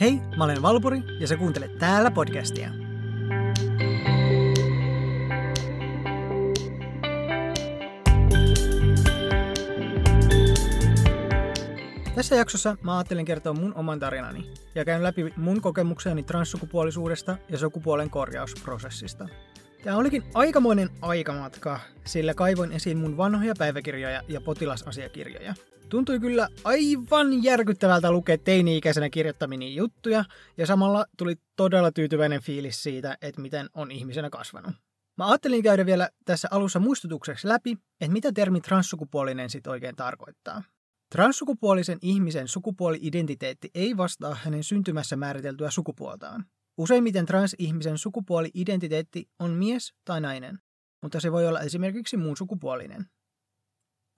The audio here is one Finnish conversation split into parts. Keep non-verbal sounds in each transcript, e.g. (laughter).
Hei, mä olen Valpuri ja sä kuuntelet täällä podcastia. Tässä jaksossa mä ajattelin kertoa mun oman tarinani ja käyn läpi mun kokemukseni transsukupuolisuudesta ja sukupuolen korjausprosessista. Tämä olikin aikamoinen aikamatka, sillä kaivoin esiin mun vanhoja päiväkirjoja ja potilasasiakirjoja. Tuntui kyllä aivan järkyttävältä lukea teini-ikäisenä kirjoittamini juttuja, ja samalla tuli todella tyytyväinen fiilis siitä, että miten on ihmisenä kasvanut. Mä ajattelin käydä vielä tässä alussa muistutukseksi läpi, että mitä termi transsukupuolinen sit oikein tarkoittaa. Transsukupuolisen ihmisen sukupuoli-identiteetti ei vastaa hänen syntymässä määriteltyä sukupuoltaan. Useimmiten transihmisen sukupuoli-identiteetti on mies tai nainen, mutta se voi olla esimerkiksi muun sukupuolinen.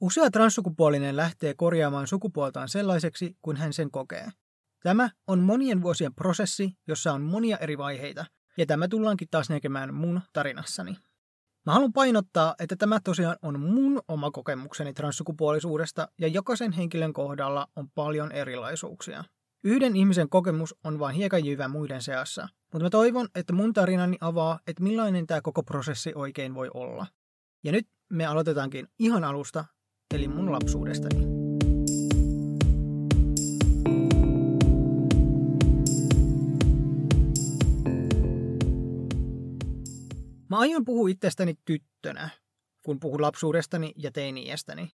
Usea transsukupuolinen lähtee korjaamaan sukupuoltaan sellaiseksi kuin hän sen kokee. Tämä on monien vuosien prosessi, jossa on monia eri vaiheita, ja tämä tullaankin taas näkemään mun tarinassani. Mä haluan painottaa, että tämä tosiaan on mun oma kokemukseni transsukupuolisuudesta, ja jokaisen henkilön kohdalla on paljon erilaisuuksia. Yhden ihmisen kokemus on vain hiekanjyvä muiden seassa, mutta mä toivon, että mun tarinani avaa, että millainen tämä koko prosessi oikein voi olla. Ja nyt me aloitetaankin ihan alusta, eli mun lapsuudestani. Mä aion puhua itsestäni tyttönä, kun puhun lapsuudestani ja teini-iästäni.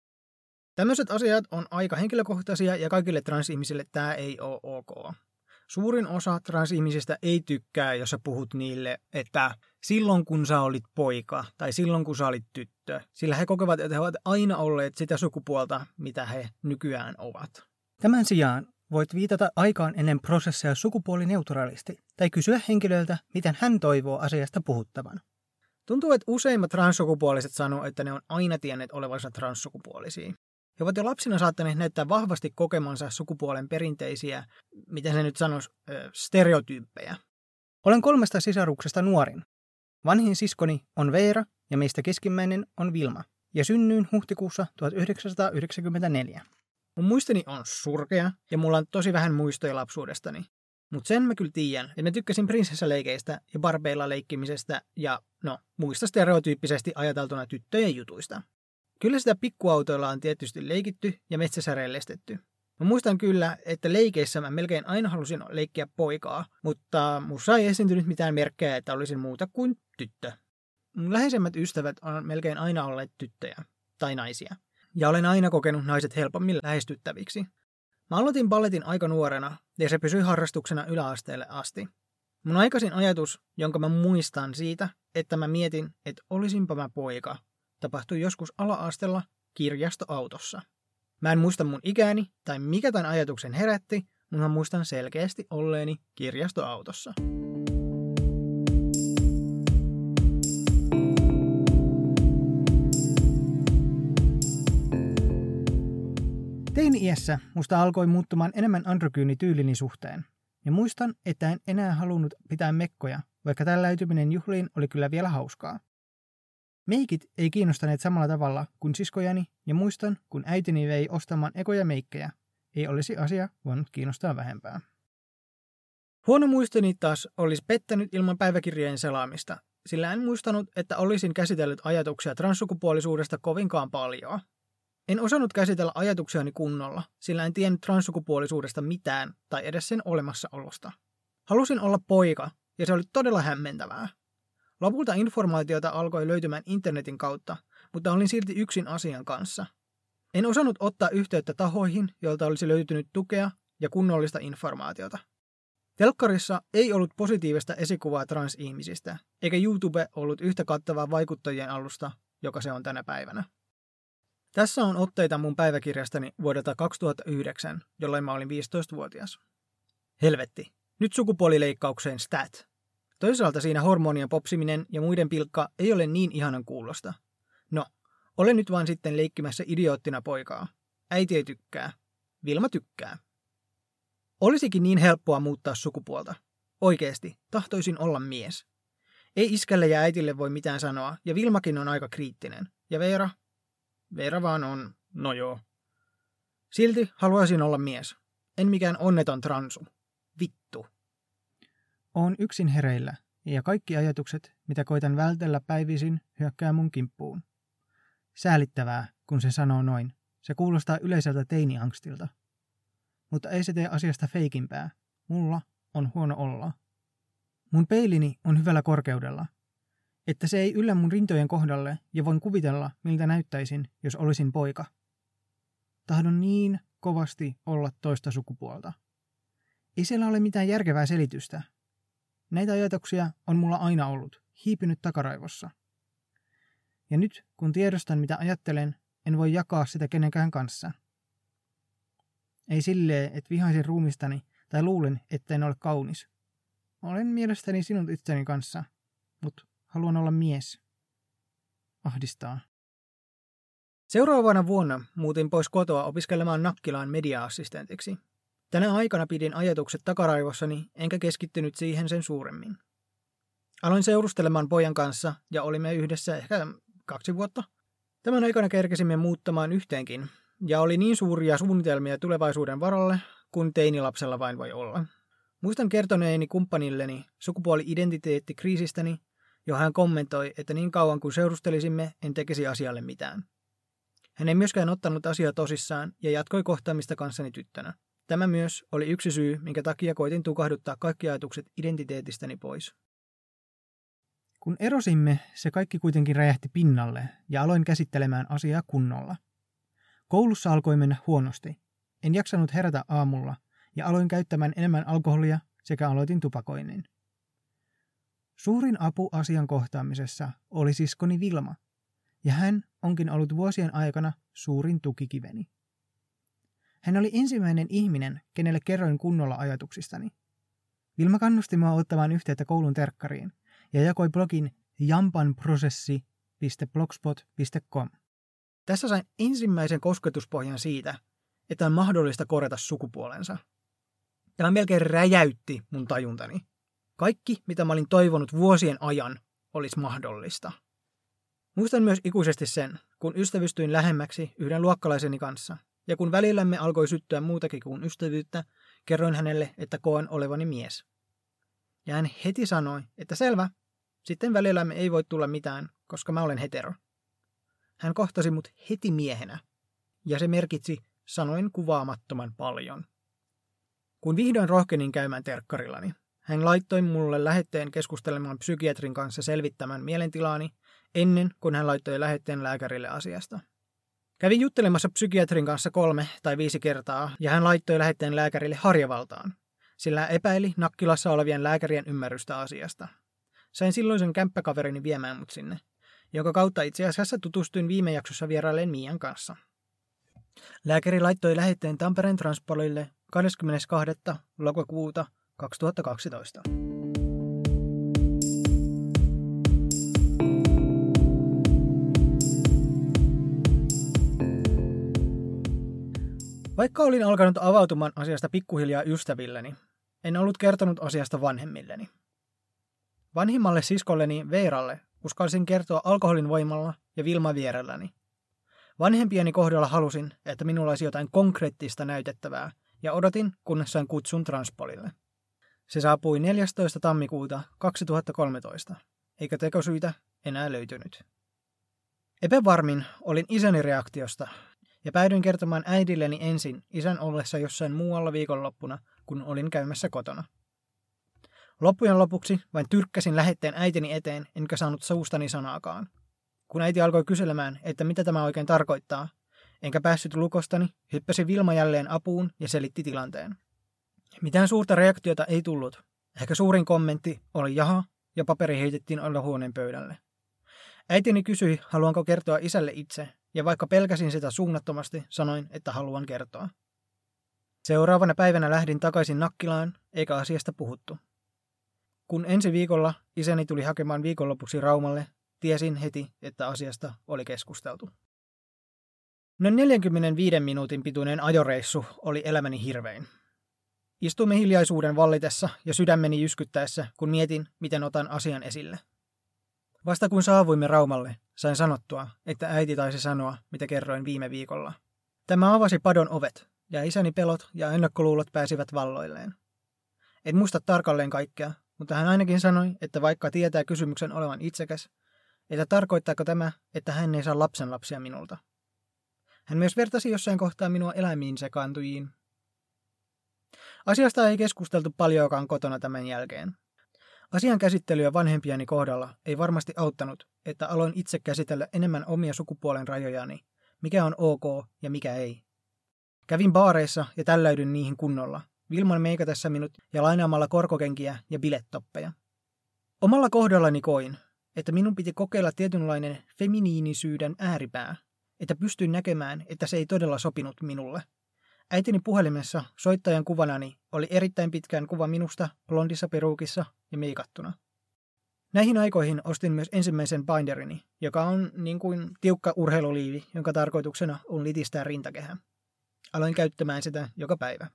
Tämmöiset asiat on aika henkilökohtaisia ja kaikille transihmisille tämä ei ole ok. Suurin osa transihmisistä ei tykkää, jos sä puhut niille, että silloin kun sä olit poika tai silloin kun sä olit tyttö, sillä he kokevat, että he ovat aina olleet sitä sukupuolta, mitä he nykyään ovat. Tämän sijaan voit viitata aikaan ennen prosessia sukupuolineutraalisti tai kysyä henkilöltä, miten hän toivoo asiasta puhuttavan. Tuntuu, että useimmat transsukupuoliset sanoo, että ne on aina tienneet olevansa transsukupuolisia. He ovat jo lapsina saattaneet näyttää vahvasti kokemansa sukupuolen perinteisiä, miten se nyt sanoisi, stereotyyppejä. Olen kolmesta sisaruksesta nuorin. Vanhin siskoni on Veera ja meistä keskimmäinen on Vilma. Ja synnyin huhtikuussa 1994. Mun muistini on surkea ja mulla on tosi vähän muistoja lapsuudestani. Mutta sen mä kyllä tiedän, että mä tykkäsin prinsessaleikeistä ja barbeilla leikkimisestä ja no, muista stereotyyppisesti ajateltuna tyttöjen jutuista. Kyllä sitä pikkuautoilla on tietysti leikitty ja metsäsärellistetty. Mä muistan kyllä, että leikeissä mä melkein aina halusin leikkiä poikaa, mutta musta ei esiintynyt mitään merkkejä, että olisin muuta kuin tyttö. Mun läheisemmät ystävät on melkein aina olleet tyttöjä tai naisia. Ja olen aina kokenut naiset helpommin lähestyttäviksi. Mä aloitin balletin aika nuorena ja se pysyi harrastuksena yläasteelle asti. Mun aikaisin ajatus, jonka mä muistan siitä, että mä mietin, että olisinpa mä poika, tapahtui joskus ala-astella kirjastoautossa. Mä en muista mun ikääni tai mikä tämän ajatuksen herätti, mutta mä muistan selkeästi olleeni kirjastoautossa. Teini-iässä musta alkoi muuttumaan enemmän androgyynityylini suhteen. Ja muistan, että en enää halunnut pitää mekkoja, vaikka tälläytyminen juhliin oli kyllä vielä hauskaa. Meikit ei kiinnostaneet samalla tavalla kuin siskojani, ja muistan, kun äitini vei ostamaan ekoja meikkejä. Ei olisi asia voinut kiinnostaa vähempää. Huono muistoni taas olisi pettänyt ilman päiväkirjojen selaamista, sillä en muistanut, että olisin käsitellyt ajatuksia transsukupuolisuudesta kovinkaan paljon. En osannut käsitellä ajatuksiani kunnolla, sillä en tiennyt transsukupuolisuudesta mitään tai edes sen olemassaolosta. Halusin olla poika, ja se oli todella hämmentävää. Lopulta informaatiota alkoi löytymään internetin kautta, mutta olin silti yksin asian kanssa. En osannut ottaa yhteyttä tahoihin, joilta olisi löytynyt tukea ja kunnollista informaatiota. Telkkarissa ei ollut positiivista esikuvaa transihmisistä, eikä YouTube ollut yhtä kattavaa vaikuttajien alusta, joka se on tänä päivänä. Tässä on otteita mun päiväkirjastani vuodelta 2009, jolloin mä olin 15-vuotias. Helvetti, nyt sukupuolileikkaukseen stat. Toisaalta siinä hormonien popsiminen ja muiden pilkka ei ole niin ihanan kuulosta. No, olen nyt vaan sitten leikkimässä idioottina poikaa. Äiti ei tykkää. Vilma tykkää. Olisikin niin helppoa muuttaa sukupuolta. Oikeesti, tahtoisin olla mies. Ei iskälle ja äitille voi mitään sanoa, ja Vilmakin on aika kriittinen. Ja Veera? Veera vaan on, no joo. Silti haluaisin olla mies. En mikään onneton transu. vittu. Oon yksin hereillä, ja kaikki ajatukset, mitä koitan vältellä päivisin, hyökkää mun kimppuun. Säälittävää, kun se sanoo noin. Se kuulostaa yleiseltä teiniangstilta. Mutta ei se tee asiasta feikimpää. Mulla on huono olla. Mun peilini on hyvällä korkeudella. Että se ei yllä mun rintojen kohdalle ja voin kuvitella, miltä näyttäisin, jos olisin poika. Tahdon niin kovasti olla toista sukupuolta. Ei siellä ole mitään järkevää selitystä. Näitä ajatuksia on mulla aina ollut, hiipinyt takaraivossa. Ja nyt, kun tiedostan mitä ajattelen, en voi jakaa sitä kenenkään kanssa. Ei silleen, että vihaisin ruumistani tai luulen, että en ole kaunis. Olen mielestäni sinut itseni kanssa, mutta haluan olla mies. Ahdistaa. Seuraavana vuonna muutin pois kotoa opiskelemaan Nakkilaan media-assistentiksi. Tänä aikana pidin ajatukset takaraivossani, enkä keskittynyt siihen sen suuremmin. Aloin seurustelemaan pojan kanssa ja olimme yhdessä ehkä kaksi vuotta. Tämän aikana kerkesimme muuttamaan yhteenkin, ja oli niin suuria suunnitelmia tulevaisuuden varalle, kun teinilapsella vain voi olla. Muistan kertoneeni kumppanilleni sukupuoli-identiteettikriisistäni, jo hän kommentoi, että niin kauan kuin seurustelisimme, en tekisi asialle mitään. Hän ei myöskään ottanut asiaa tosissaan ja jatkoi kohtaamista kanssani tyttönä. Tämä myös oli yksi syy, minkä takia koitin tukahduttaa kaikki ajatukset identiteetistäni pois. Kun erosimme, se kaikki kuitenkin räjähti pinnalle ja aloin käsittelemään asiaa kunnolla. Koulussa alkoi mennä huonosti. En jaksanut herätä aamulla ja aloin käyttämään enemmän alkoholia sekä aloitin tupakoinnin. Suurin apu asian kohtaamisessa oli siskoni Vilma, ja hän onkin ollut vuosien aikana suurin tukikiveni. Hän oli ensimmäinen ihminen, kenelle kerroin kunnolla ajatuksistani. Vilma kannusti mua ottamaan yhteyttä koulun terkkariin ja jakoi blogin jampanprosessi.blogspot.com. Tässä sain ensimmäisen kosketuspohjan siitä, että on mahdollista korjata sukupuolensa. Tämä melkein räjäytti mun tajuntani. Kaikki, mitä mä olin toivonut vuosien ajan, olisi mahdollista. Muistan myös ikuisesti sen, kun ystävystyin lähemmäksi yhden luokkalaiseni kanssa – ja kun välillämme alkoi syttyä muutakin kuin ystävyyttä, kerroin hänelle, että koen olevani mies. Ja hän heti sanoi, että selvä, sitten välillämme ei voi tulla mitään, koska mä olen hetero. Hän kohtasi mut heti miehenä, ja se merkitsi sanoin kuvaamattoman paljon. Kun vihdoin rohkenin käymään terkkarillani, hän laittoi mulle lähetteen keskustelemaan psykiatrin kanssa selvittämään mielentilaani ennen kuin hän laittoi lähetteen lääkärille asiasta. Kävin juttelemassa psykiatrin kanssa kolme tai viisi kertaa ja hän laittoi lähetteen lääkärille Harjavaltaan, sillä epäili Nakkilassa olevien lääkärien ymmärrystä asiasta. Sain silloisen kämppäkaverini viemään mut sinne, jonka kautta itse asiassa tutustuin viime jaksossa vierailleen Mian kanssa. Lääkäri laittoi lähetteen Tampereen Transpolille 22. lokakuuta 2012. Vaikka olin alkanut avautumaan asiasta pikkuhiljaa ystävilleni, en ollut kertonut asiasta vanhemmilleni. Vanhimmalle siskolleni Veeralle uskalsin kertoa alkoholin voimalla ja Vilma vierelläni. Vanhempieni kohdalla halusin, että minulla olisi jotain konkreettista näytettävää, ja odotin, kunnes sain kutsun Transpolille. Se saapui 14. tammikuuta 2013, eikä tekosyitä enää löytynyt. Epävarmin olin isäni reaktiosta, ja päädyin kertomaan äidilleni ensin isän ollessa jossain muualla viikonloppuna, kun olin käymässä kotona. Loppujen lopuksi vain tyrkkäsin lähetteen äitini eteen, enkä saanut suustani sanaakaan. Kun äiti alkoi kyselemään, että mitä tämä oikein tarkoittaa, enkä päässyt lukostani, hyppäsi Vilma jälleen apuun ja selitti tilanteen. Mitään suurta reaktiota ei tullut. Ehkä suurin kommentti oli jaha, ja paperi heitettiin huoneen pöydälle. Äitini kysyi, haluanko kertoa isälle itse, ja vaikka pelkäsin sitä suunnattomasti, sanoin, että haluan kertoa. Seuraavana päivänä lähdin takaisin Nakkilaan, eikä asiasta puhuttu. Kun ensi viikolla isäni tuli hakemaan viikonlopuksi Raumalle, tiesin heti, että asiasta oli keskusteltu. Noin 45 minuutin pituinen ajoreissu oli elämäni hirvein. Istuimme hiljaisuuden vallitessa ja sydämeni jyskyttäessä, kun mietin, miten otan asian esille. Vasta kun saavuimme Raumalle, sain sanottua, että äiti taisi sanoa, mitä kerroin viime viikolla. Tämä avasi padon ovet, ja isäni pelot ja ennakkoluulot pääsivät valloilleen. En muista tarkalleen kaikkea, mutta hän ainakin sanoi, että vaikka tietää kysymyksen olevan itsekäs, että tarkoittaako tämä, että hän ei saa lapsenlapsia minulta. Hän myös vertasi jossain kohtaa minua eläimiin sekaantujiin. Asiasta ei keskusteltu paljoakaan kotona tämän jälkeen. Asian käsittelyä vanhempiani kohdalla ei varmasti auttanut, että aloin itse käsitellä enemmän omia sukupuolen rajojani, mikä on ok ja mikä ei. Kävin baareissa ja tälläydyn niihin kunnolla, Vilman meikatessa minut ja lainaamalla korkokenkiä ja bilettoppeja. Omalla kohdallani koin, että minun piti kokeilla tietynlainen feminiinisyyden ääripää, että pystyin näkemään, että se ei todella sopinut minulle. Äitini puhelimessa soittajan kuvanani oli erittäin pitkään kuva minusta blondissa peruukissa ja meikattuna. Näihin aikoihin ostin myös ensimmäisen binderini, joka on niin kuin tiukka urheiluliivi, jonka tarkoituksena on litistää rintakehä. Aloin käyttämään sitä joka päivä.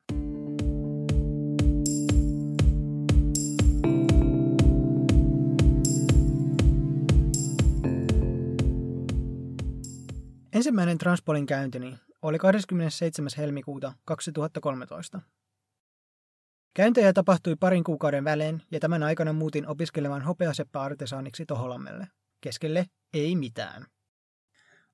Ensimmäinen Transpolin käyntini oli 27. helmikuuta 2013. Käyntejä tapahtui parin kuukauden välein ja tämän aikana muutin opiskelemaan hopeaseppa-artesaaniksi Toholammelle. Keskelle ei mitään.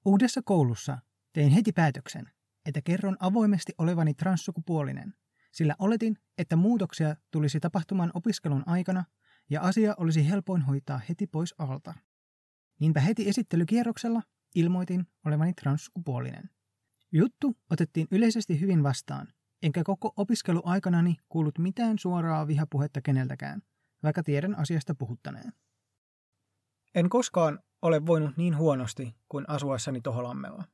Uudessa koulussa tein heti päätöksen, että kerron avoimesti olevani transsukupuolinen, sillä oletin, että muutoksia tulisi tapahtumaan opiskelun aikana ja asia olisi helpoin hoitaa heti pois alta. Niinpä heti esittelykierroksella ilmoitin olevani transsukupuolinen. Juttu otettiin yleisesti hyvin vastaan, enkä koko opiskeluaikanani kuullut mitään suoraa vihapuhetta keneltäkään, vaikka tiedän asiasta puhuttaneen. En koskaan ole voinut niin huonosti kuin asuessani Toholammella.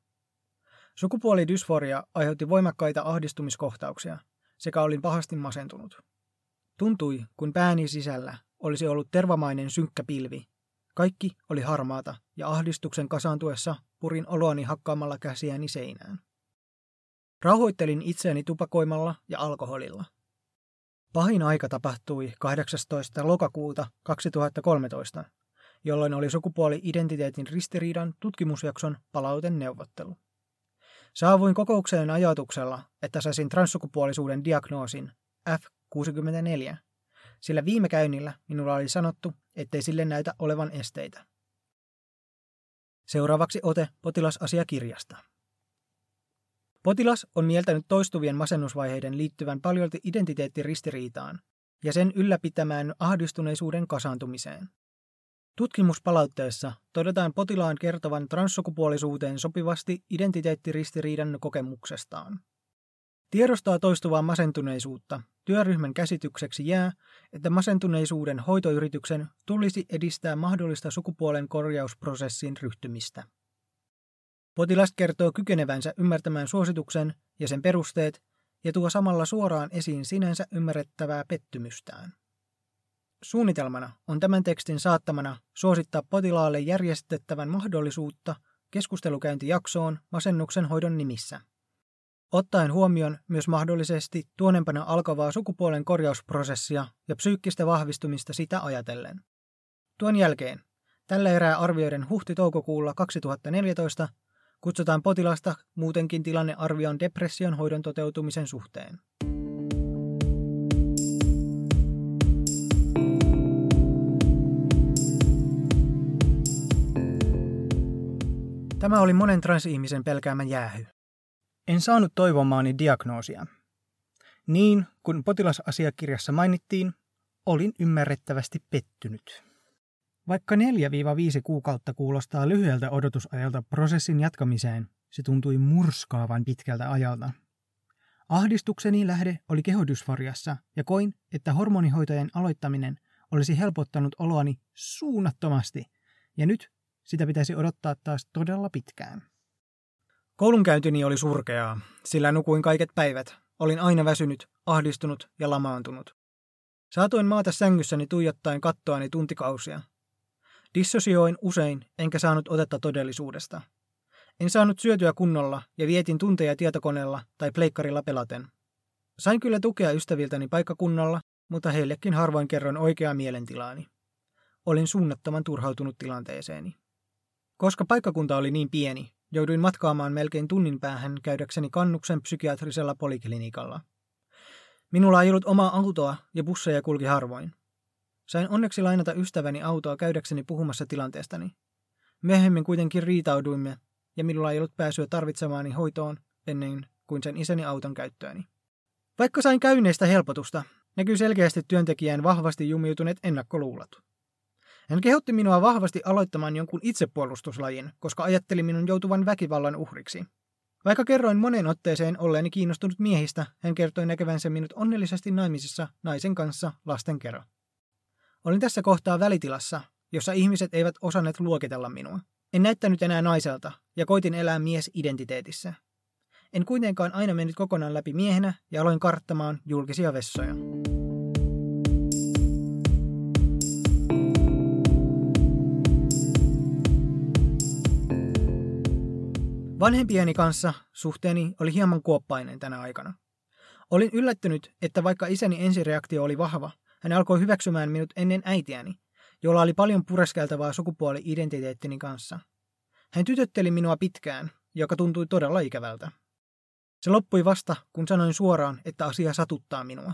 Sukupuolidysforia aiheutti voimakkaita ahdistumiskohtauksia, sekä olin pahasti masentunut. Tuntui, kun pääni sisällä olisi ollut tervamainen synkkä pilvi, kaikki oli harmaata ja ahdistuksen kasaantuessa purin oloani hakkaamalla käsiäni seinään. Rauhoittelin itseäni tupakoimalla ja alkoholilla. Pahin aika tapahtui 18. lokakuuta 2013, jolloin oli sukupuoli-identiteetin ristiriidan tutkimusjakson palauten neuvottelu. Saavuin kokoukseen ajatuksella, että saisin transsukupuolisuuden diagnoosin F64, sillä viime käynnillä minulla oli sanottu, ettei sille näytä olevan esteitä. Seuraavaksi ote potilasasiakirjasta. Potilas on mieltänyt toistuvien masennusvaiheiden liittyvän paljolti identiteettiristiriitaan ja sen ylläpitämään ahdistuneisuuden kasaantumiseen. Tutkimuspalautteessa todetaan potilaan kertovan transsukupuolisuuteen sopivasti identiteettiristiriidan kokemuksestaan. Tiedostaa toistuvaa masentuneisuutta. Työryhmän käsitykseksi jää, että masentuneisuuden hoitoyrityksen tulisi edistää mahdollista sukupuolen korjausprosessin ryhtymistä. Potilas kertoo kykenevänsä ymmärtämään suosituksen ja sen perusteet ja tuo samalla suoraan esiin sinänsä ymmärrettävää pettymystään. Suunnitelmana on tämän tekstin saattamana suosittaa potilaalle järjestettävän mahdollisuutta keskustelukäyntijaksoon masennuksen hoidon nimissä ottaen huomioon myös mahdollisesti tuonempana alkavaa sukupuolen korjausprosessia ja psyykkistä vahvistumista sitä ajatellen. Tuon jälkeen, tällä erää arvioiden huhti-toukokuulla 2014, kutsutaan potilasta muutenkin tilannearvion depression hoidon toteutumisen suhteen. Tämä oli monen transihmisen pelkäämä jäähy. En saanut toivomaani diagnoosia. Niin, kun potilasasiakirjassa mainittiin, olin ymmärrettävästi pettynyt. Vaikka 4-5 kuukautta kuulostaa lyhyeltä odotusajalta prosessin jatkamiseen, se tuntui murskaavan pitkältä ajalta. Ahdistukseni lähde oli kehodysforiassa ja koin, että hormonihoitojen aloittaminen olisi helpottanut oloani suunnattomasti, ja nyt sitä pitäisi odottaa taas todella pitkään. Koulunkäyntini oli surkeaa, sillä nukuin kaiket päivät. Olin aina väsynyt, ahdistunut ja lamaantunut. Saatoin maata sängyssäni tuijottaen kattoani tuntikausia. Dissosioin usein, enkä saanut otetta todellisuudesta. En saanut syötyä kunnolla ja vietin tunteja tietokoneella tai pleikkarilla pelaten. Sain kyllä tukea ystäviltäni paikkakunnalla, mutta heillekin harvoin kerron oikeaa mielentilaani. Olin suunnattoman turhautunut tilanteeseeni. Koska paikkakunta oli niin pieni, Jouduin matkaamaan melkein tunnin päähän käydäkseni kannuksen psykiatrisella poliklinikalla. Minulla ei ollut omaa autoa ja busseja kulki harvoin. Sain onneksi lainata ystäväni autoa käydäkseni puhumassa tilanteestani. Myöhemmin kuitenkin riitauduimme ja minulla ei ollut pääsyä tarvitsemaani hoitoon ennen kuin sen isäni auton käyttööni. Vaikka sain käynneistä helpotusta, näkyy selkeästi työntekijän vahvasti jumiutuneet ennakkoluulot. Hän kehotti minua vahvasti aloittamaan jonkun itsepuolustuslajin, koska ajatteli minun joutuvan väkivallan uhriksi. Vaikka kerroin monen otteeseen olleeni kiinnostunut miehistä, hän kertoi näkevänsä minut onnellisesti naimisissa naisen kanssa lasten kerran. Olin tässä kohtaa välitilassa, jossa ihmiset eivät osanneet luokitella minua. En näyttänyt enää naiselta ja koitin elää miesidentiteetissä. En kuitenkaan aina mennyt kokonaan läpi miehenä ja aloin karttamaan julkisia vessoja. Vanhempieni kanssa suhteeni oli hieman kuoppainen tänä aikana. Olin yllättynyt, että vaikka isäni ensireaktio oli vahva, hän alkoi hyväksymään minut ennen äitiäni, jolla oli paljon pureskeltavaa sukupuoli-identiteettini kanssa. Hän tytötteli minua pitkään, joka tuntui todella ikävältä. Se loppui vasta, kun sanoin suoraan, että asia satuttaa minua.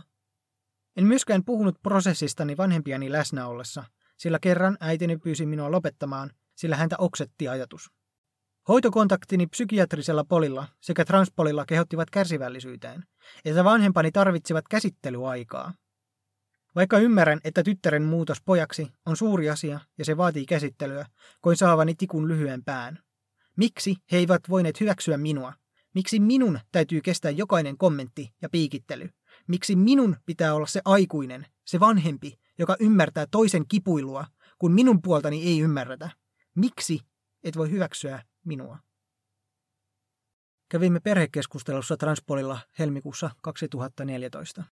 En myöskään puhunut prosessistani vanhempiani läsnä ollessa, sillä kerran äitini pyysi minua lopettamaan, sillä häntä oksetti ajatus. Hoitokontaktini psykiatrisella polilla sekä transpolilla kehottivat kärsivällisyyteen, että vanhempani tarvitsivat käsittelyaikaa. Vaikka ymmärrän, että tyttären muutos pojaksi on suuri asia ja se vaatii käsittelyä, koin saavani tikun lyhyen pään. Miksi he eivät voineet hyväksyä minua? Miksi minun täytyy kestää jokainen kommentti ja piikittely? Miksi minun pitää olla se aikuinen, se vanhempi, joka ymmärtää toisen kipuilua, kun minun puoltani ei ymmärretä? Miksi et voi hyväksyä minua? Kävimme perhekeskustelussa Transpolilla helmikuussa 2014.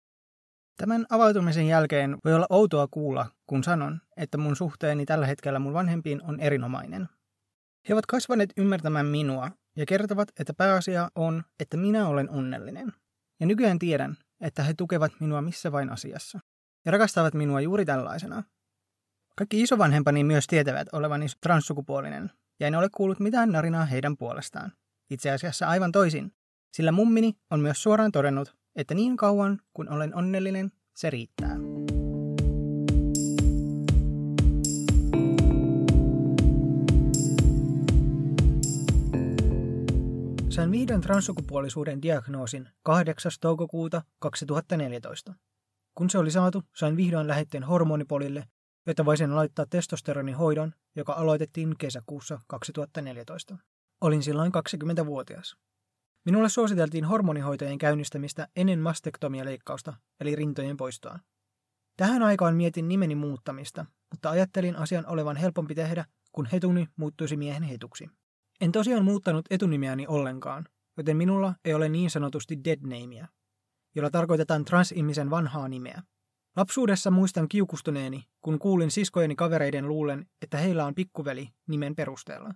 Tämän avautumisen jälkeen voi olla outoa kuulla, kun sanon, että mun suhteeni tällä hetkellä mun vanhempiin on erinomainen. He ovat kasvaneet ymmärtämään minua ja kertovat, että pääasia on, että minä olen onnellinen. Ja nykyään tiedän, että he tukevat minua missä vain asiassa. Ja rakastavat minua juuri tällaisena. Kaikki isovanhempani myös tietävät olevani transsukupuolinen, ja en ole kuullut mitään narinaa heidän puolestaan. Itse asiassa aivan toisin, sillä mummini on myös suoraan todennut, että niin kauan kun olen onnellinen, se riittää. Sain vihdoin transsukupuolisuuden diagnoosin 8. toukokuuta 2014. Kun se oli saatu, sain vihdoin lähetteen hormonipolille, jotta voisin aloittaa testosteronin hoidon, joka aloitettiin kesäkuussa 2014. Olin silloin 20-vuotias. Minulle suositeltiin hormonihoitojen käynnistämistä ennen mastektomia-leikkausta, eli rintojen poistoa. Tähän aikaan mietin nimeni muuttamista, mutta ajattelin asian olevan helpompi tehdä, kun hetuni muuttuisi miehen hetuksi. En tosiaan muuttanut etunimiäni ollenkaan, joten minulla ei ole niin sanotusti dead namea, jolla tarkoitetaan transihmisen vanhaa nimeä. Lapsuudessa muistan kiukustuneeni, kun kuulin siskojeni kavereiden luulen, että heillä on pikkuveli nimen perusteella.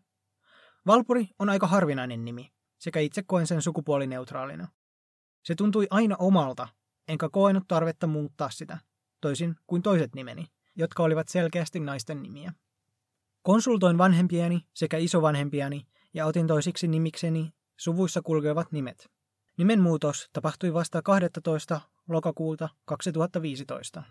Valpuri on aika harvinainen nimi, sekä itse koen sen sukupuolineutraalina. Se tuntui aina omalta, enkä koenut tarvetta muuttaa sitä, toisin kuin toiset nimeni, jotka olivat selkeästi naisten nimiä. Konsultoin vanhempieni sekä isovanhempiani ja otin toisiksi nimikseni suvuissa kulkevat nimet. Nimenmuutos tapahtui vasta 12. lokakuuta 2015.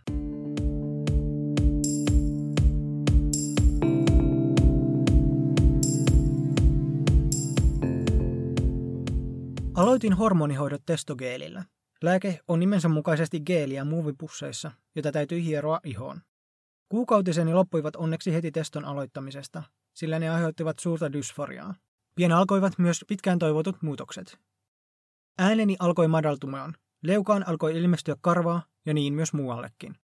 Aloitin hormonihoidot testogeelillä. Lääke on nimensä mukaisesti geeliä muovipusseissa, jota täytyy hieroa ihoon. Kuukautiseni loppuivat onneksi heti teston aloittamisesta, sillä ne aiheuttivat suurta dysforiaa. Pian alkoivat myös pitkään toivotut muutokset. Ääneni alkoi madaltumaan, leukaan alkoi ilmestyä karvaa ja niin myös muuallekin.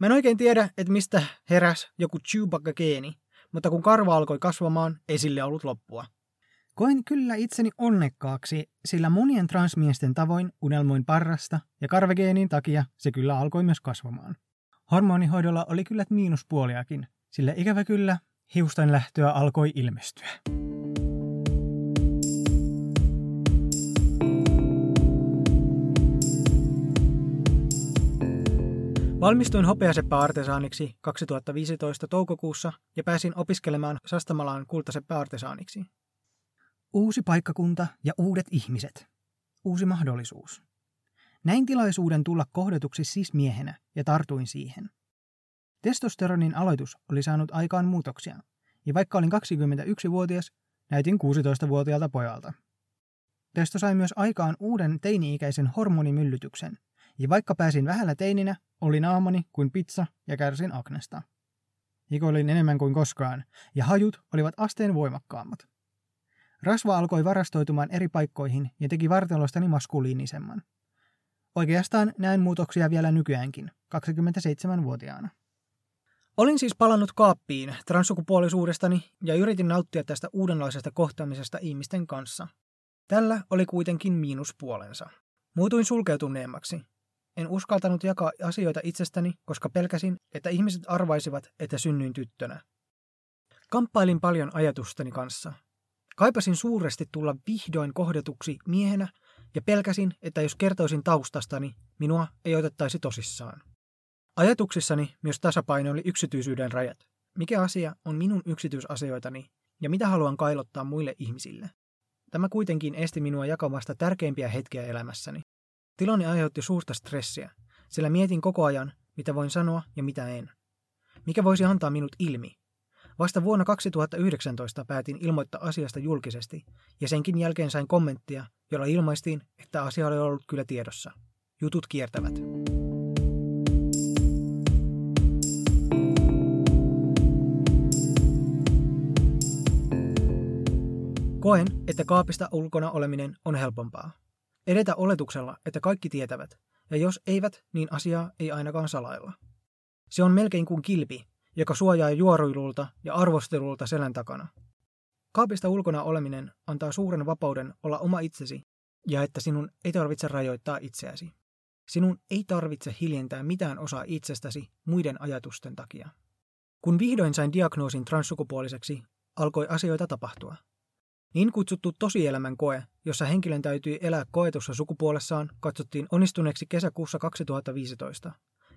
Mä en oikein tiedä, että mistä heräs joku Chewbacca-geeni, mutta kun karva alkoi kasvamaan, ei sille ollut loppua. Koen kyllä itseni onnekkaaksi, sillä monien transmiesten tavoin unelmoin parrasta ja karvegeenin takia se kyllä alkoi myös kasvamaan. Hormonihoidolla oli kyllä miinuspuoliakin, sillä ikävä kyllä hiusten lähtöä alkoi ilmestyä. Valmistuin hopeaseppä-artesaaniksi 2015 toukokuussa ja pääsin opiskelemaan Sastamalaan kultaseppä-artesaaniksi. Uusi paikkakunta ja uudet ihmiset. Uusi mahdollisuus. Näin tilaisuuden tulla kohdatuksi siis miehenä ja tartuin siihen. Testosteronin aloitus oli saanut aikaan muutoksia, ja vaikka olin 21-vuotias, näytin 16-vuotiaalta pojalta. Testo sai myös aikaan uuden teini-ikäisen hormonimyllytyksen, ja vaikka pääsin vähällä teininä, oli naamani kuin pizza ja kärsin aknesta. Hikoilin enemmän kuin koskaan, ja hajut olivat asteen voimakkaammat. Rasva alkoi varastoitumaan eri paikkoihin ja teki vartalostani maskuliinisemman. Oikeastaan näen muutoksia vielä nykyäänkin, 27-vuotiaana. Olin siis palannut kaappiin transsukupuolisuudestani ja yritin nauttia tästä uudenlaisesta kohtaamisesta ihmisten kanssa. Tällä oli kuitenkin miinuspuolensa. Muutuin sulkeutuneemmaksi. En uskaltanut jakaa asioita itsestäni, koska pelkäsin, että ihmiset arvaisivat, että synnyin tyttönä. Kamppailin paljon ajatustani kanssa. Kaipasin suuresti tulla vihdoin kohdatuksi miehenä ja pelkäsin, että jos kertoisin taustastani, minua ei otettaisi tosissaan. Ajatuksissani myös tasapaino oli yksityisyyden rajat. Mikä asia on minun yksityisasioitani ja mitä haluan kailottaa muille ihmisille? Tämä kuitenkin esti minua jakamasta tärkeimpiä hetkiä elämässäni. Tilanne aiheutti suurta stressiä, sillä mietin koko ajan, mitä voin sanoa ja mitä en. Mikä voisi antaa minut ilmi? Vasta vuonna 2019 päätin ilmoittaa asiasta julkisesti, ja senkin jälkeen sain kommenttia, jolla ilmaistiin, että asia oli ollut kyllä tiedossa. Jutut kiertävät. Koen, että kaapista ulkona oleminen on helpompaa. Edetä oletuksella, että kaikki tietävät, ja jos eivät, niin asiaa ei ainakaan salailla. Se on melkein kuin kilpi, joka suojaa juoruilulta ja arvostelulta selän takana. Kaapista ulkona oleminen antaa suuren vapauden olla oma itsesi ja että sinun ei tarvitse rajoittaa itseäsi. Sinun ei tarvitse hiljentää mitään osaa itsestäsi muiden ajatusten takia. Kun vihdoin sain diagnoosin transsukupuoliseksi, alkoi asioita tapahtua. Niin kutsuttu tosielämän koe, jossa henkilön täytyy elää koetussa sukupuolessaan, katsottiin onnistuneeksi kesäkuussa 2015,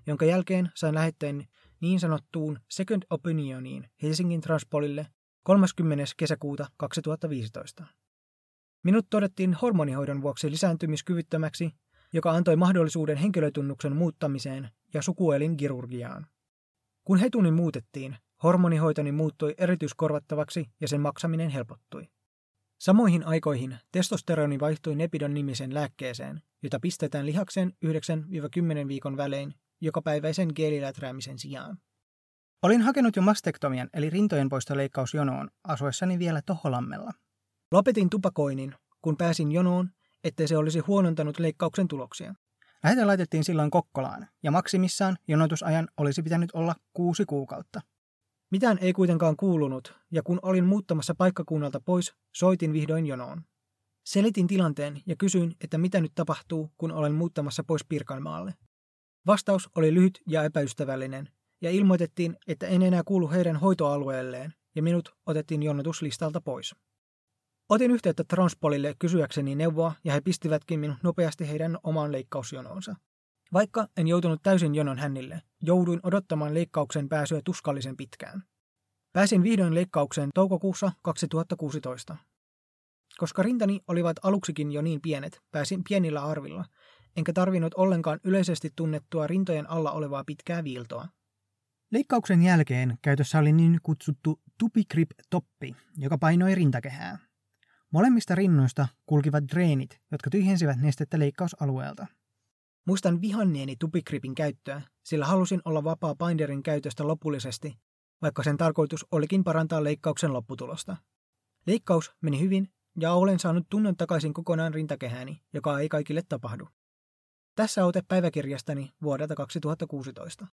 jonka jälkeen sain lähetteen niin sanottuun Second Opinioniin Helsingin Transpolille 30. kesäkuuta 2015. Minut todettiin hormonihoidon vuoksi lisääntymiskyvyttömäksi, joka antoi mahdollisuuden henkilötunnuksen muuttamiseen ja sukuelin kirurgiaan. Kun hetuni muutettiin, hormonihoitoni muuttui erityiskorvattavaksi ja sen maksaminen helpottui. Samoihin aikoihin testosteroni vaihtui Nepidon nimisen lääkkeeseen, jota pistetään lihakseen 9-10 viikon välein jokapäiväisen geeliläträämisen sijaan. Olin hakenut jo mastektomian eli rintojen poistoleikkausjonoon asuessani vielä Toholammella. Lopetin tupakoinnin, kun pääsin jonoon, ettei se olisi huonontanut leikkauksen tuloksia. Lähete laitettiin silloin Kokkolaan, ja maksimissaan jonotusajan olisi pitänyt olla kuusi kuukautta. Mitään ei kuitenkaan kuulunut, ja kun olin muuttamassa paikkakunnalta pois, soitin vihdoin jonoon. Selitin tilanteen ja kysyin, että mitä nyt tapahtuu, kun olen muuttamassa pois Pirkanmaalle. Vastaus oli lyhyt ja epäystävällinen, ja ilmoitettiin, että en enää kuulu heidän hoitoalueelleen, ja minut otettiin jonotuslistalta pois. Otin yhteyttä Transpolille kysyäkseni neuvoa, ja he pistivätkin minut nopeasti heidän omaan leikkausjonoonsa. Vaikka en joutunut täysin jonon hännille, jouduin odottamaan leikkauksen pääsyä tuskallisen pitkään. Pääsin vihdoin leikkaukseen toukokuussa 2016. Koska rintani olivat aluksikin jo niin pienet, pääsin pienillä arvilla, enkä tarvinnut ollenkaan yleisesti tunnettua rintojen alla olevaa pitkää viiltoa. Leikkauksen jälkeen käytössä oli niin kutsuttu tupikrip-toppi, joka painoi rintakehää. Molemmista rinnoista kulkivat dreenit, jotka tyhjensivät nestettä leikkausalueelta. Muistan vihanneeni tupikripin käyttöä, sillä halusin olla vapaa binderin käytöstä lopullisesti, vaikka sen tarkoitus olikin parantaa leikkauksen lopputulosta. Leikkaus meni hyvin ja olen saanut tunnon takaisin kokonaan rintakehääni, joka ei kaikille tapahdu. Tässä ote päiväkirjastani vuodelta 2016.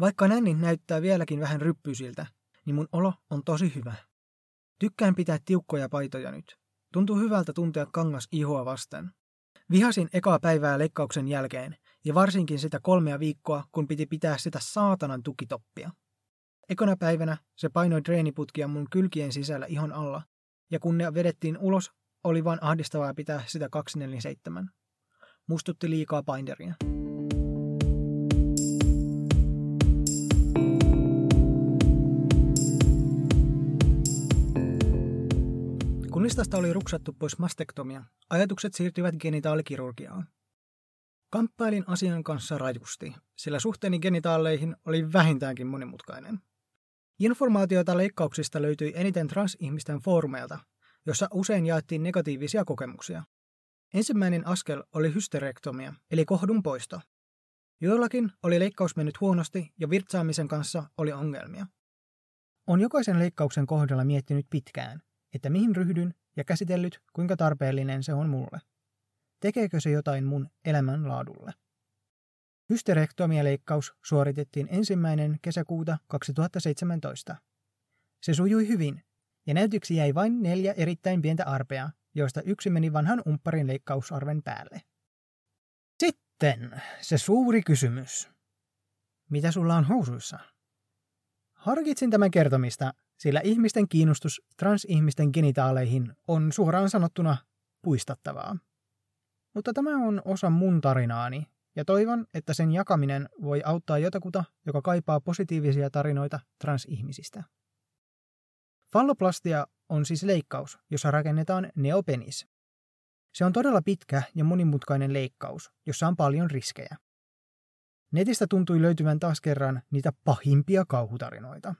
Vaikka nänni näyttää vieläkin vähän ryppyisiltä, niin mun olo on tosi hyvä. Tykkään pitää tiukkoja paitoja nyt. Tuntuu hyvältä tuntea kangas ihoa vasten. Vihasin ekaa päivää leikkauksen jälkeen, ja varsinkin sitä kolmea viikkoa, kun piti pitää sitä saatanan tukitoppia. Ekona päivänä se painoi dreeniputkia mun kylkien sisällä ihon alla, ja kun ne vedettiin ulos, oli vain ahdistavaa pitää sitä 247. Mustutti liikaa binderia. Kun listasta oli ruksattu pois mastektomia, ajatukset siirtyivät genitaalikirurgiaan. Kamppailin asian kanssa rajusti, sillä suhteeni genitaaleihin oli vähintäänkin monimutkainen. Informaatiota leikkauksista löytyi eniten transihmisten foorumeilta, jossa usein jaettiin negatiivisia kokemuksia. Ensimmäinen askel oli hysterektomia, eli kohdun poisto. Joillakin oli leikkaus mennyt huonosti ja virtsaamisen kanssa oli ongelmia. On jokaisen leikkauksen kohdalla miettinyt pitkään, että mihin ryhdyn ja käsitellyt, kuinka tarpeellinen se on mulle. Tekeekö se jotain mun elämänlaadulle? Hysterektomialeikkaus suoritettiin ensimmäinen kesäkuuta 2017. Se sujui hyvin, ja näytöksi jäi vain neljä erittäin pientä arpea, joista yksi meni vanhan umpparin leikkausarven päälle. Sitten se suuri kysymys. Mitä sulla on housuissa? Harkitsin tämän kertomista, sillä ihmisten kiinnostus transihmisten genitaaleihin on suoraan sanottuna puistattavaa. Mutta tämä on osa mun tarinaani, ja toivon, että sen jakaminen voi auttaa jotakuta, joka kaipaa positiivisia tarinoita transihmisistä. Falloplastia on siis leikkaus, jossa rakennetaan neopenis. Se on todella pitkä ja monimutkainen leikkaus, jossa on paljon riskejä. Netistä tuntui löytyvän taas kerran niitä pahimpia kauhutarinoita.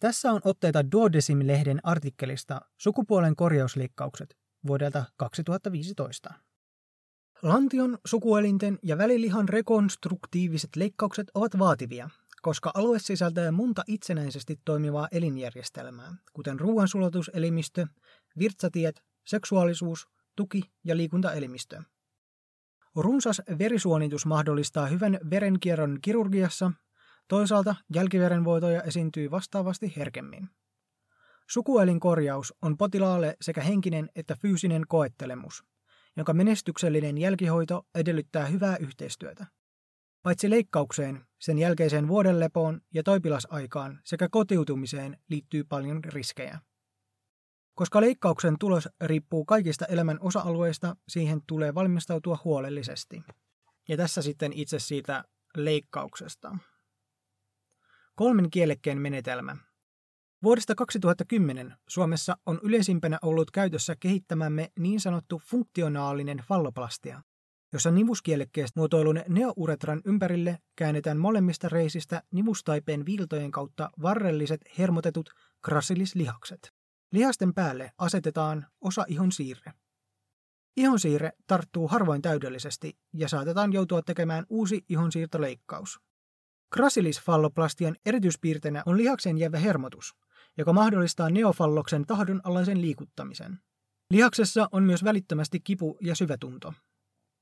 Tässä on otteita Duodesim-lehden artikkelista Sukupuolen korjausleikkaukset vuodelta 2015. Lantion, sukuelinten ja välilihan rekonstruktiiviset leikkaukset ovat vaativia, koska alue sisältää monta itsenäisesti toimivaa elinjärjestelmää, kuten ruoansulatuselimistö, virtsatiet, seksuaalisuus, tuki- ja liikuntaelimistö. Runsas verisuonitus mahdollistaa hyvän verenkierron kirurgiassa, toisaalta jälkiverenvoitoja esiintyy vastaavasti herkemmin. Sukuelinkorjaus on potilaalle sekä henkinen että fyysinen koettelemus, jonka menestyksellinen jälkihoito edellyttää hyvää yhteistyötä. Paitsi leikkaukseen, sen jälkeiseen vuodenlepoon ja toipilasaikaan sekä kotiutumiseen liittyy paljon riskejä. Koska leikkauksen tulos riippuu kaikista elämän osa-alueista, siihen tulee valmistautua huolellisesti. Ja tässä sitten itse siitä leikkauksesta. Kolmen kielekkeen menetelmä. Vuodesta 2010 Suomessa on yleisimpänä ollut käytössä kehittämämme niin sanottu funktionaalinen falloplastia, jossa nivuskielekkeestä muotoilun neouretran ympärille käännetään molemmista reisistä nivustaipeen viiltojen kautta varrelliset hermotetut gracilislihakset. Lihasten päälle asetetaan osa ihon siirre. Ihonsiirre tarttuu harvoin täydellisesti ja saatetaan joutua tekemään uusi ihonsiirtoleikkaus. Grasilisfalloplastian erityispiirteinä on lihaksen jäävä hermotus, joka mahdollistaa neofalloksen tahdonalaisen liikuttamisen. Lihaksessa on myös välittömästi kipu ja syvätunto.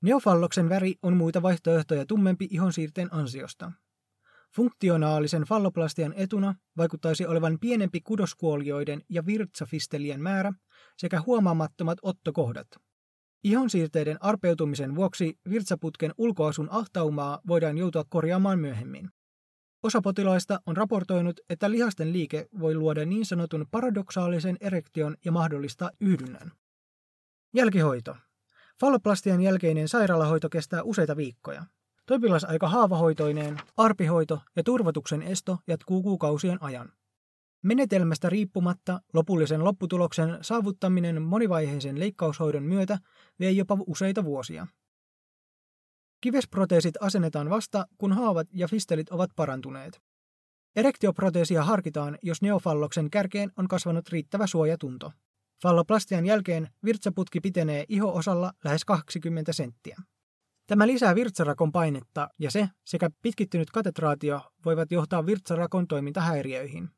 Neofalloksen väri on muita vaihtoehtoja tummempi ihonsiirteen ansiosta. Funktionaalisen falloplastian etuna vaikuttaisi olevan pienempi kudoskuolioiden ja virtsafistelien määrä sekä huomaamattomat ottokohdat. Ihonsiirteiden arpeutumisen vuoksi virtsaputken ulkoasun ahtaumaa voidaan joutua korjaamaan myöhemmin. Osa potilaista on raportoinut, että lihasten liike voi luoda niin sanotun paradoksaalisen erektion ja mahdollistaa yhdynnän. Jälkihoito. Falloplastian jälkeinen sairaalahoito kestää useita viikkoja. Toipilasaika haavahoitoineen, arpihoito ja turvatuksen esto jatkuu kuukausien ajan. Menetelmästä riippumatta lopullisen lopputuloksen saavuttaminen monivaiheisen leikkaushoidon myötä vie jopa useita vuosia. Kivesproteesit asennetaan vasta, kun haavat ja fistelit ovat parantuneet. Erektioproteesia harkitaan, jos neofalloksen kärkeen on kasvanut riittävä suojatunto. Falloplastian jälkeen virtsaputki pitenee iho-osalla lähes 20 senttiä. Tämä lisää virtsarakon painetta ja se sekä pitkittynyt katetraatio voivat johtaa virtsarakon toimintahäiriöihin.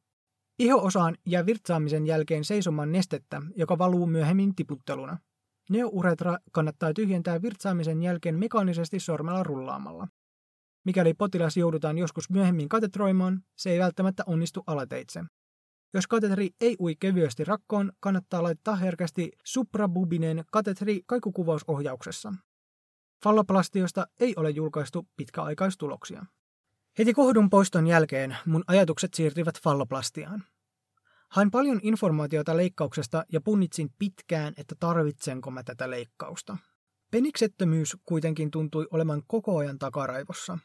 Iho-osaan jää virtsaamisen jälkeen seisomaan nestettä, joka valuu myöhemmin tiputteluna. Neouretra kannattaa tyhjentää virtsaamisen jälkeen mekaanisesti sormella rullaamalla. Mikäli potilas joudutaan joskus myöhemmin katetroimaan, se ei välttämättä onnistu alateitse. Jos katetri ei ui kevyesti rakkoon, kannattaa laittaa herkästi suprabubinen katetri kaikukuvausohjauksessa. Falloplastiosta ei ole julkaistu pitkäaikaistuloksia. Heti kohdun poiston jälkeen mun ajatukset siirtyivät falloplastiaan. Hain paljon informaatiota leikkauksesta ja punnitsin pitkään, että tarvitsenko mä tätä leikkausta. Peniksettömyys kuitenkin tuntui olevan koko ajan takaraivossa.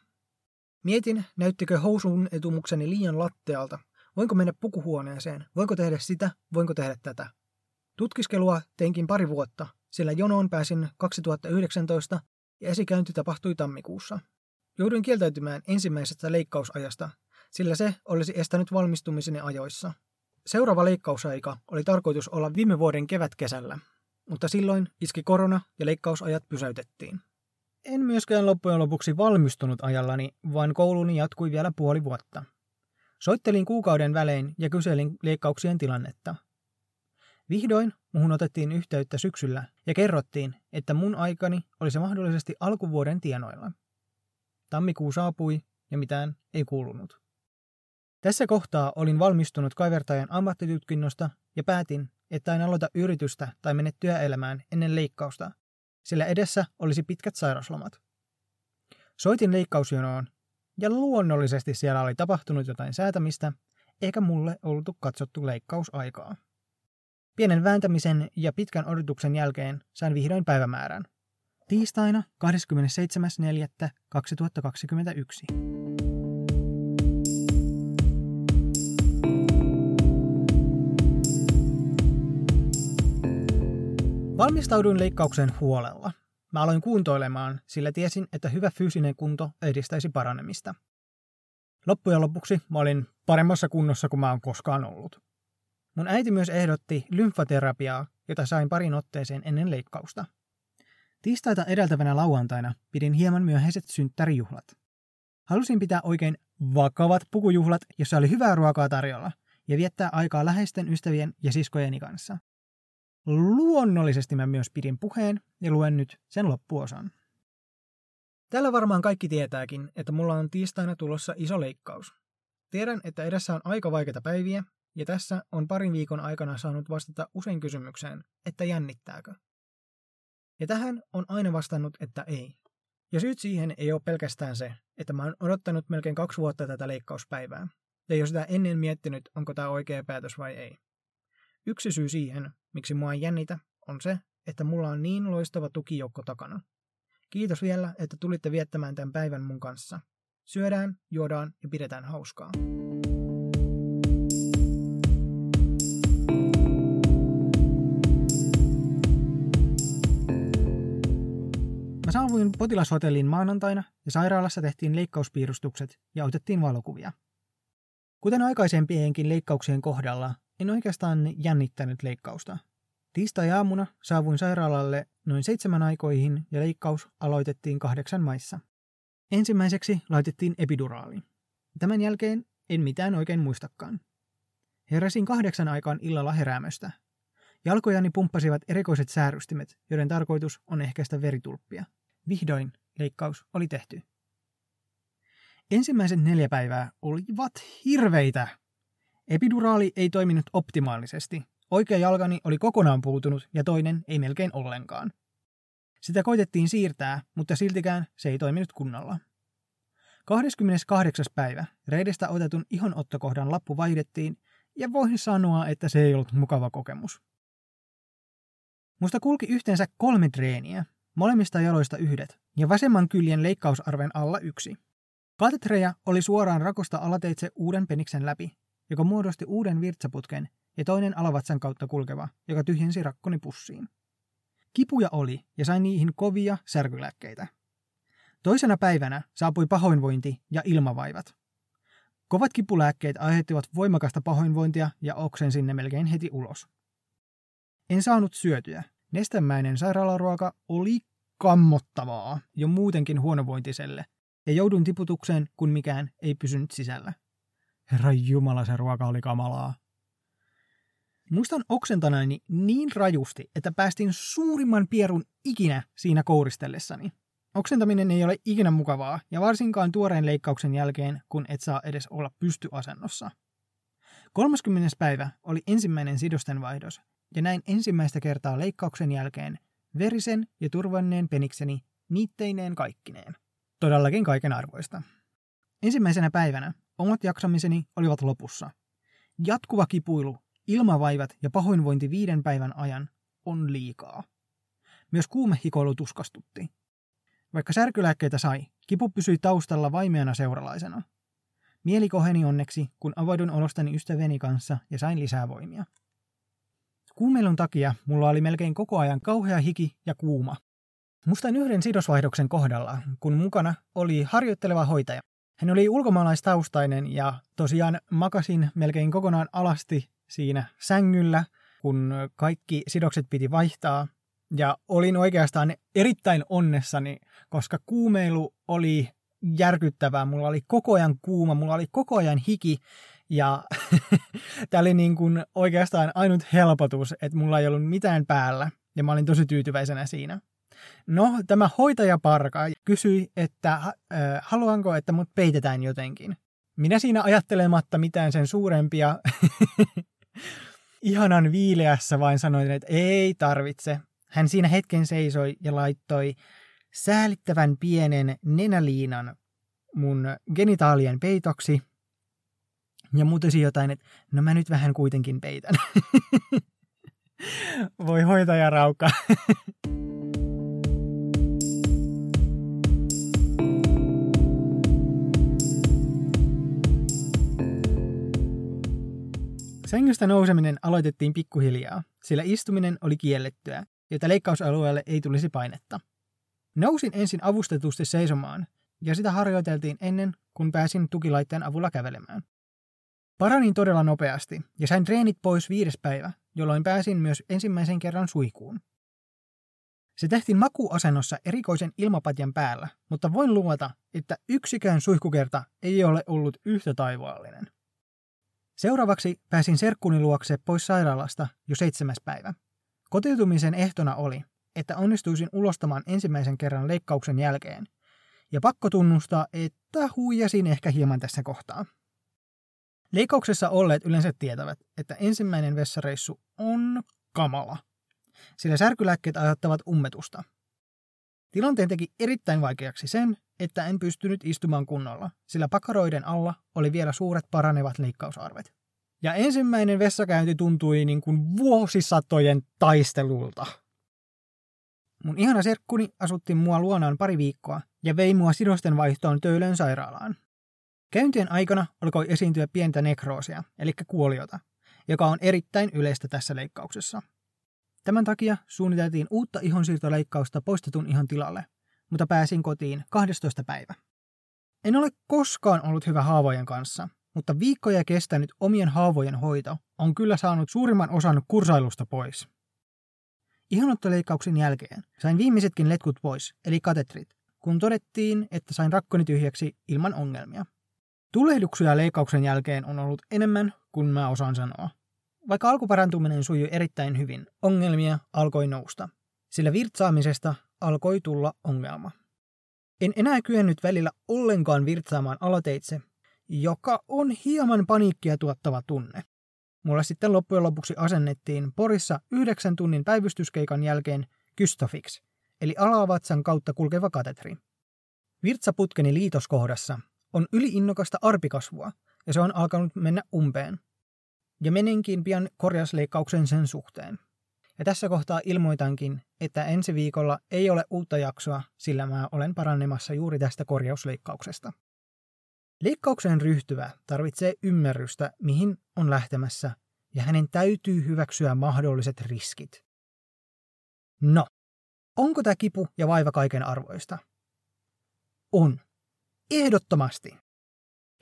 Mietin, näyttikö housun etumukseni liian lattealta. Voinko mennä pukuhuoneeseen? Voinko tehdä sitä? Voinko tehdä tätä? Tutkiskelua teinkin pari vuotta, sillä jonoon pääsin 2019 ja esikäynti tapahtui tammikuussa. Jouduin kieltäytymään ensimmäisestä leikkausajasta, sillä se olisi estänyt valmistumiseni ajoissa. Seuraava leikkausaika oli tarkoitus olla viime vuoden kevätkesällä, mutta silloin iski korona ja leikkausajat pysäytettiin. En myöskään loppujen lopuksi valmistunut ajallani, vaan kouluni jatkui vielä puoli vuotta. Soittelin kuukauden välein ja kyselin leikkauksien tilannetta. Vihdoin muhun otettiin yhteyttä syksyllä ja kerrottiin, että mun aikani olisi mahdollisesti alkuvuoden tienoilla. Tammikuu saapui ja mitään ei kuulunut. Tässä kohtaa olin valmistunut kaivertajan ammattitutkinnosta ja päätin, että en aloita yritystä tai mene työelämään ennen leikkausta, sillä edessä olisi pitkät sairaslomat. Soitin leikkausjonoon, ja luonnollisesti siellä oli tapahtunut jotain säätämistä, eikä mulle oltu katsottu leikkausaikaa. Pienen vääntämisen ja pitkän odotuksen jälkeen sain vihdoin päivämäärän. Tiistaina 27.4.2021. Valmistauduin leikkaukseen huolella. Mä aloin kuntoilemaan, sillä tiesin, että hyvä fyysinen kunto edistäisi paranemista. Loppujen lopuksi mä olin paremmassa kunnossa kuin mä oon koskaan ollut. Mun äiti myös ehdotti lymfaterapiaa, jota sain parin otteeseen ennen leikkausta. Tiistaita edeltävänä lauantaina pidin hieman myöhäiset synttärijuhlat. Halusin pitää oikein vakavat pukujuhlat, jossa oli hyvää ruokaa tarjolla, ja viettää aikaa läheisten ystävien ja siskojeni kanssa. Luonnollisesti mä myös pidin puheen ja luen nyt sen loppuosan. Tällä varmaan kaikki tietääkin, että mulla on tiistaina tulossa iso leikkaus. Tiedän, että edessä on aika vaikeita päiviä, ja tässä on parin viikon aikana saanut vastata usein kysymykseen, että jännittääkö. Ja tähän on aina vastannut, että ei. Ja syyt siihen ei ole pelkästään se, että mä oon odottanut melkein kaksi vuotta tätä leikkauspäivää, ja jos sitä ennen miettinyt, onko tämä oikea päätös vai ei. Yksi syy siihen, miksi mua ei jännitä, on se, että mulla on niin loistava tukijoukko takana. Kiitos vielä, että tulitte viettämään tämän päivän mun kanssa. Syödään, juodaan ja pidetään hauskaa. Mä saavuin potilashotelliin maanantaina ja sairaalassa tehtiin leikkauspiirustukset ja otettiin valokuvia. Kuten aikaisempienkin leikkauksien kohdalla, en oikeastaan jännittänyt leikkausta. Tiistai-aamuna saavuin sairaalalle noin seitsemän aikoihin ja leikkaus aloitettiin kahdeksan maissa. Ensimmäiseksi laitettiin epiduraali. Tämän jälkeen en mitään oikein muistakaan. Heräsin kahdeksan aikaan illalla heräämöstä. Jalkojani pumppasivat erikoiset säärystimet, joiden tarkoitus on ehkäistä veritulppia. Vihdoin leikkaus oli tehty. Ensimmäiset neljä päivää olivat hirveitä. Epiduraali ei toiminut optimaalisesti. Oikea jalkani oli kokonaan puutunut ja toinen ei melkein ollenkaan. Sitä koitettiin siirtää, mutta siltikään se ei toiminut kunnolla. 28. päivä reidestä otetun ihonottokohdan lappu vaihdettiin ja voin sanoa, että se ei ollut mukava kokemus. Musta kulki yhteensä kolme treeniä, molemmista jaloista yhdet, ja vasemman kyljen leikkausarven alla yksi. Katetreja oli suoraan rakosta alateitse uuden peniksen läpi, joka muodosti uuden virtsaputken ja toinen alavatsan kautta kulkeva, joka tyhjensi rakkoni pussiin. Kipuja oli ja sain niihin kovia särkylääkkeitä. Toisena päivänä saapui pahoinvointi ja ilmavaivat. Kovat kipulääkkeet aiheuttivat voimakasta pahoinvointia ja oksen sinne melkein heti ulos. En saanut syötyä. Nestemäinen sairaalaruoka oli kammottavaa jo muutenkin huonovointiselle, ja jouduin tiputukseen, kun mikään ei pysynyt sisällä. Herra Jumala, se ruoka oli kamalaa. Muistan oksentanaini niin rajusti, että päästin suurimman pierun ikinä siinä kouristellessani. Oksentaminen ei ole ikinä mukavaa, ja varsinkaan tuoreen leikkauksen jälkeen, kun et saa edes olla pystyasennossa. 30. päivä oli ensimmäinen sidosten vaihdos, ja näin ensimmäistä kertaa leikkauksen jälkeen verisen ja turvanneen penikseni niitteineen kaikkineen. Todellakin kaiken arvoista. Ensimmäisenä päivänä omat jaksamiseni olivat lopussa. Jatkuva kipuilu, ilmavaivat ja pahoinvointi viiden päivän ajan on liikaa. Myös kuumehikoilu tuskastutti. Vaikka särkylääkkeitä sai, kipu pysyi taustalla vaimeana seuralaisena. Mieli koheni onneksi, kun avoidun olostani ystäväni kanssa ja sain lisää voimia. Kuumeilun takia mulla oli melkein koko ajan kauhea hiki ja kuuma. Mustan yhden sidosvaihdoksen kohdalla, kun mukana oli harjoitteleva hoitaja. Hän oli ulkomaalaistaustainen ja tosiaan makasin melkein kokonaan alasti siinä sängyllä, kun kaikki sidokset piti vaihtaa. Ja olin oikeastaan erittäin onnessani, koska kuumeilu oli järkyttävää. Mulla oli koko ajan kuuma, mulla oli koko ajan hiki ja (laughs) tämä oli niin kuin oikeastaan ainut helpotus, että mulla ei ollut mitään päällä ja mä olin tosi tyytyväisenä siinä. No, tämä hoitajaparka kysyi, että äh, haluanko, että mut peitetään jotenkin. Minä siinä ajattelematta mitään sen suurempia (laughs) ihanan viileässä vain sanoin, että ei tarvitse. Hän siinä hetken seisoi ja laittoi säälittävän pienen nenäliinan mun genitaalien peitoksi ja mutesi jotain, että no mä nyt vähän kuitenkin peitän. (laughs) Voi hoitaja (laughs) Sängystä nouseminen aloitettiin pikkuhiljaa, sillä istuminen oli kiellettyä, jotta leikkausalueelle ei tulisi painetta. Nousin ensin avustetusti seisomaan, ja sitä harjoiteltiin ennen, kuin pääsin tukilaitteen avulla kävelemään. Paranin todella nopeasti, ja sain treenit pois viides päivä, jolloin pääsin myös ensimmäisen kerran suikuun. Se tehtiin makuasennossa erikoisen ilmapatjan päällä, mutta voin luvata, että yksikään suihkukerta ei ole ollut yhtä taivaallinen. Seuraavaksi pääsin serkkuni luokse pois sairaalasta jo seitsemäs päivä. Kotiutumisen ehtona oli, että onnistuisin ulostamaan ensimmäisen kerran leikkauksen jälkeen. Ja pakko tunnustaa, että huijasin ehkä hieman tässä kohtaa. Leikkauksessa olleet yleensä tietävät, että ensimmäinen vessareissu on kamala, sillä särkylääkkeet aiheuttavat ummetusta. Tilanteen teki erittäin vaikeaksi sen, että en pystynyt istumaan kunnolla, sillä pakaroiden alla oli vielä suuret paranevat leikkausarvet. Ja ensimmäinen vessakäynti tuntui niin kuin vuosisatojen taistelulta. Mun ihana serkkuni asutti mua luonaan pari viikkoa ja vei mua sidosten vaihtoon Töölön sairaalaan. Käyntien aikana alkoi esiintyä pientä nekroosia, eli kuoliota, joka on erittäin yleistä tässä leikkauksessa. Tämän takia suunniteltiin uutta ihonsiirtoleikkausta poistetun ihon tilalle, mutta pääsin kotiin 12. päivä. En ole koskaan ollut hyvä haavojen kanssa, mutta viikkoja kestänyt omien haavojen hoito on kyllä saanut suurimman osan kursailusta pois. Ihonottoleikkauksen jälkeen sain viimeisetkin letkut pois, eli katetrit, kun todettiin, että sain rakkoni tyhjäksi ilman ongelmia. Tulehduksia leikkauksen jälkeen on ollut enemmän kuin mä osaan sanoa. Vaikka alkuparantuminen sujui erittäin hyvin, ongelmia alkoi nousta, sillä virtsaamisesta alkoi tulla ongelma. En enää kyennyt välillä ollenkaan virtsaamaan alateitse, joka on hieman paniikkia tuottava tunne. Mulla sitten loppujen lopuksi asennettiin Porissa yhdeksän tunnin päivystyskeikan jälkeen Kystofix, eli alavatsan kautta kulkeva katetri. Virtsaputkeni liitoskohdassa on yliinnokasta arpikasvua, ja se on alkanut mennä umpeen. Ja menenkin pian korjausleikkauksen sen suhteen. Ja tässä kohtaa ilmoitankin, että ensi viikolla ei ole uutta jaksoa, sillä mä olen parannemassa juuri tästä korjausleikkauksesta. Leikkaukseen ryhtyvä tarvitsee ymmärrystä, mihin on lähtemässä, ja hänen täytyy hyväksyä mahdolliset riskit. No, onko tämä kipu ja vaiva kaiken arvoista? On. Ehdottomasti.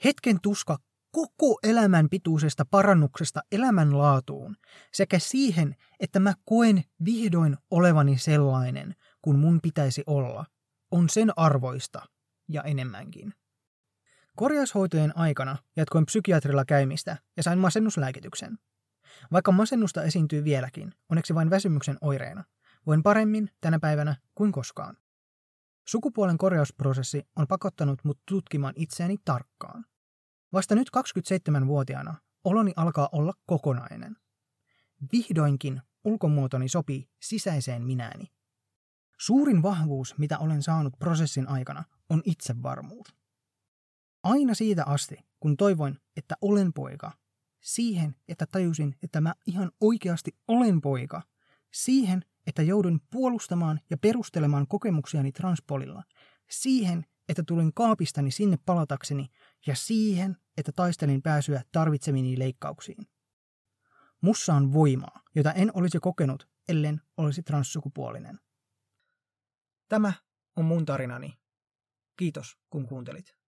Hetken tuska koko elämän pituisesta parannuksesta elämänlaatuun sekä siihen, että mä koen vihdoin olevani sellainen, kun mun pitäisi olla, on sen arvoista ja enemmänkin. Korjaushoitojen aikana jatkoin psykiatrilla käymistä ja sain masennuslääkityksen. Vaikka masennusta esiintyy vieläkin, onneksi vain väsymyksen oireena, voin paremmin tänä päivänä kuin koskaan. Sukupuolen korjausprosessi on pakottanut mut tutkimaan itseäni tarkkaan. Vasta nyt 27-vuotiaana oloni alkaa olla kokonainen. Vihdoinkin ulkomuotoni sopii sisäiseen minääni. Suurin vahvuus, mitä olen saanut prosessin aikana, on itsevarmuus. Aina siitä asti, kun toivoin, että olen poika, siihen, että tajusin, että mä ihan oikeasti olen poika, siihen, että joudun puolustamaan ja perustelemaan kokemuksiani transpolilla, siihen, että tulin kaapistani sinne palatakseni ja siihen, että taistelin pääsyä tarvitsemiini leikkauksiin. Mussa on voimaa, jota en olisi kokenut, ellen olisi transsukupuolinen. Tämä on mun tarinani. Kiitos, kun kuuntelit.